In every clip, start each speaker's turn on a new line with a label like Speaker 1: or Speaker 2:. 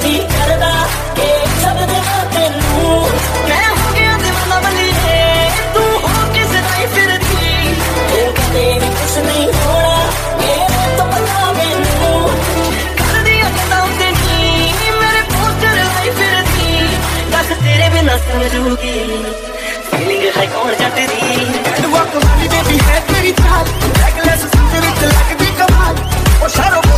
Speaker 1: Tira nena nessa nova dia do botão lá, na boca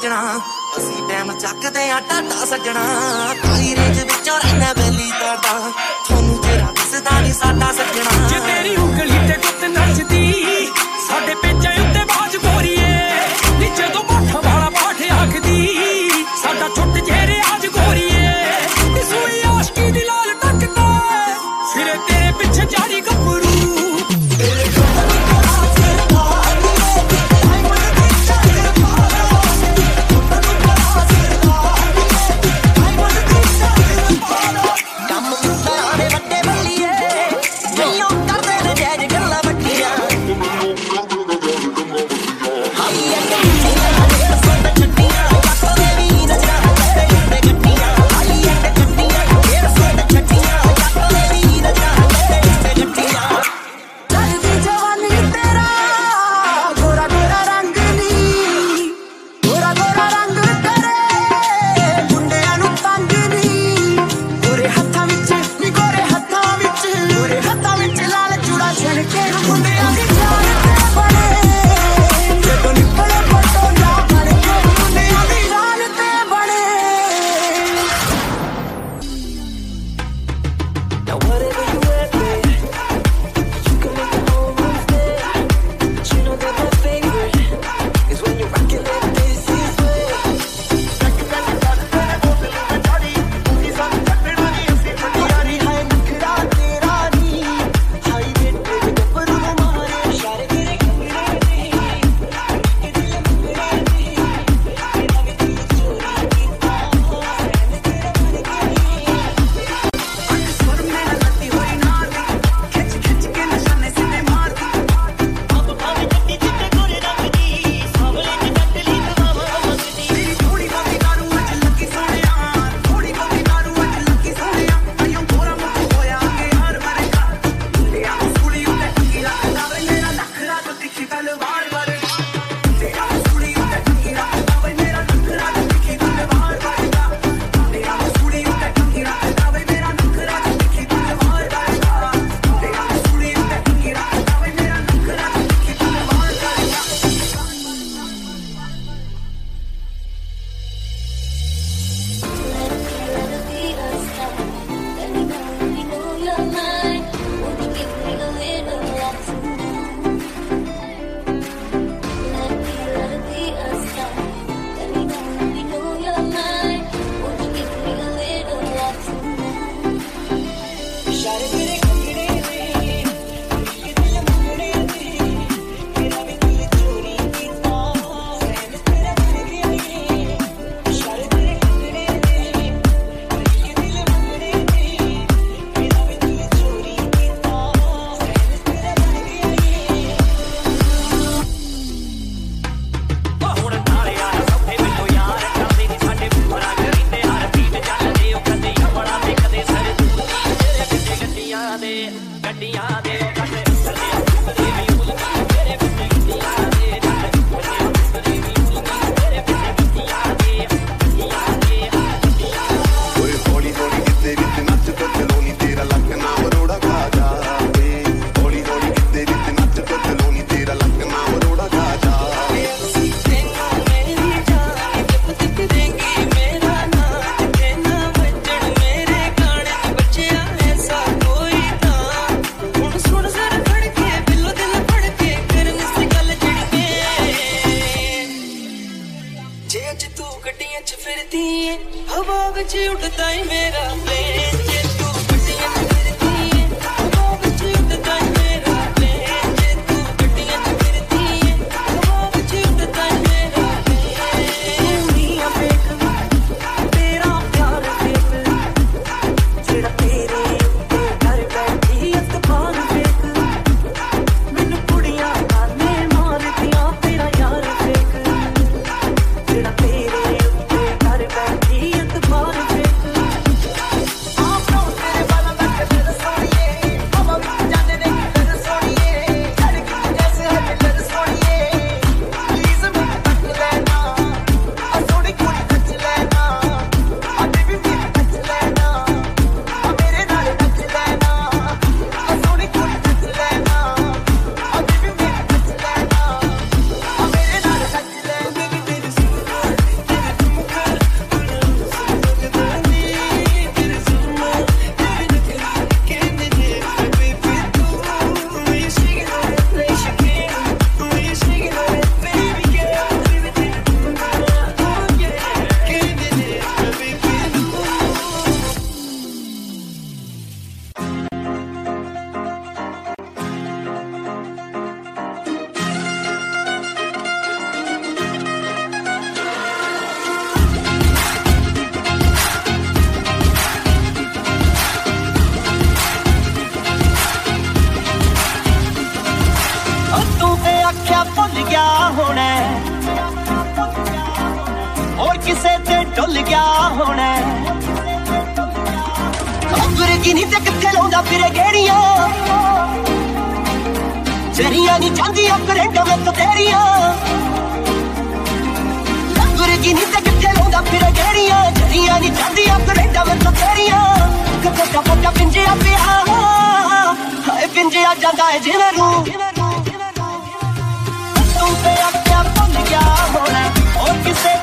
Speaker 2: ਸੱਜਣਾ। ਅਸੀਂ time ਚੱਕਦੇ ਆ ਟਾਟਾ ਸੱਜਣਾ। ਕਾਲੀ ਰੇਂਜ ਵਿੱਚੋਂ ਰਹਿਣਾ ਬੈਲੀ ਦਾ ਤੁਹਾਨੂੰ ਤੇਰਾ ਦਿਸਦਾ ਨਹੀਂ ਸਾਡਾ ਸੱਜਣਾ।
Speaker 1: ਜੇ ਤੇਰੀ ਉਂਗਲੀ ਤੇ ਗੁੱਤ ਨੱਚਦੀ ਦੇ
Speaker 3: ਗੱਡੀਆਂ ਦੇ
Speaker 1: ਕੱਟ ਤੇਰੇ ਮੂਲ ਤੇਰੇ
Speaker 4: ਵਿੱਚ
Speaker 3: ਗੱਡੀਆਂ ਚ ਫਿਰਦੀ ਏ ਹਵਾ ਵਿੱਚ ਉੱਡਦਾ ਏ ਮੇਰਾ ਪੇਚ ਹੋਰ ਕਿਸੇ ਤੇ
Speaker 1: ਡੁੱਲ ਗਿਆ ਹੋਣਾ ਅਗਰ ਕਿਨੀ ਤੇ ਕਿੱਥੇ ਲਾਉਂਦਾ ਫਿਰੇ ਗੇੜੀਆਂ ਚਰੀਆਂ ਨਹੀਂ ਜਾਂਦੀਆਂ ਕਰੰਟ ਵਿੱਚ ਤੇਰੀਆਂ ਅਗਰ ਕਿਨੀ ਤੇ ਕਿੱਥੇ ਲਾਉਂਦਾ ਫਿਰੇ ਗੇੜੀਆਂ ਚਰੀਆਂ ਨਹੀਂ ਜਾਂਦੀਆਂ ਕਰੰਟ ਵਿੱਚ ਤੇਰੀਆਂ ਕਦੇ ਦਾ ਪੱਟਾ ਪਿੰਜਿਆ ਪਿਆ ਹਾਏ ਪਿੰਜਿਆ ਜਾਂਦਾ ਹੈ ਜਿਵੇਂ ਰੂਹ ਤੂੰ ਤੇ ਆਪ ਆਪ ਭੁੱਲ ਗਿਆ ਹੋਣਾ ਹੋਰ ਕਿਸੇ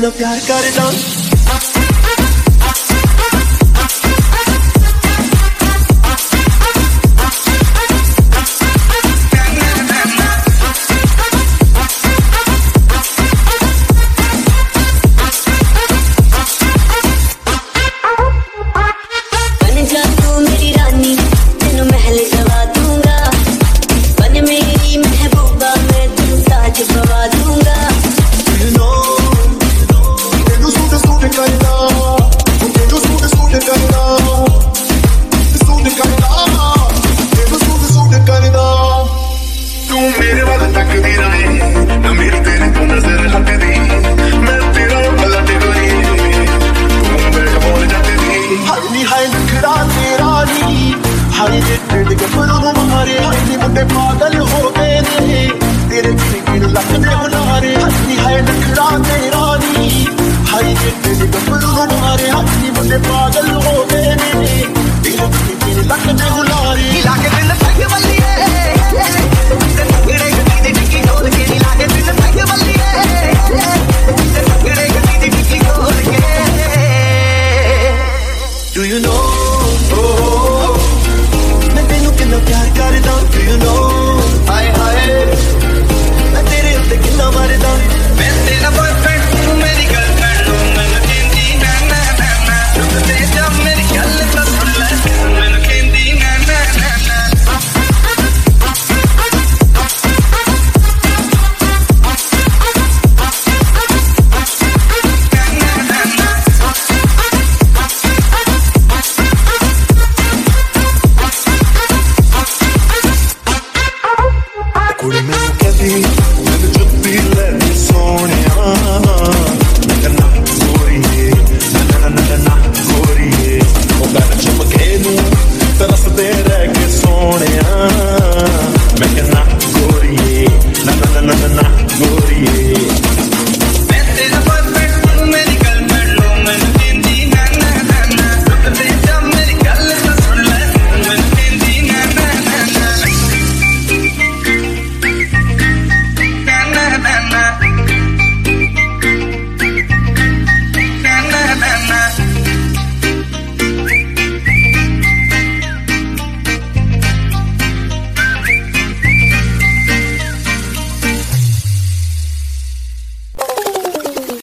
Speaker 5: love
Speaker 1: got it done.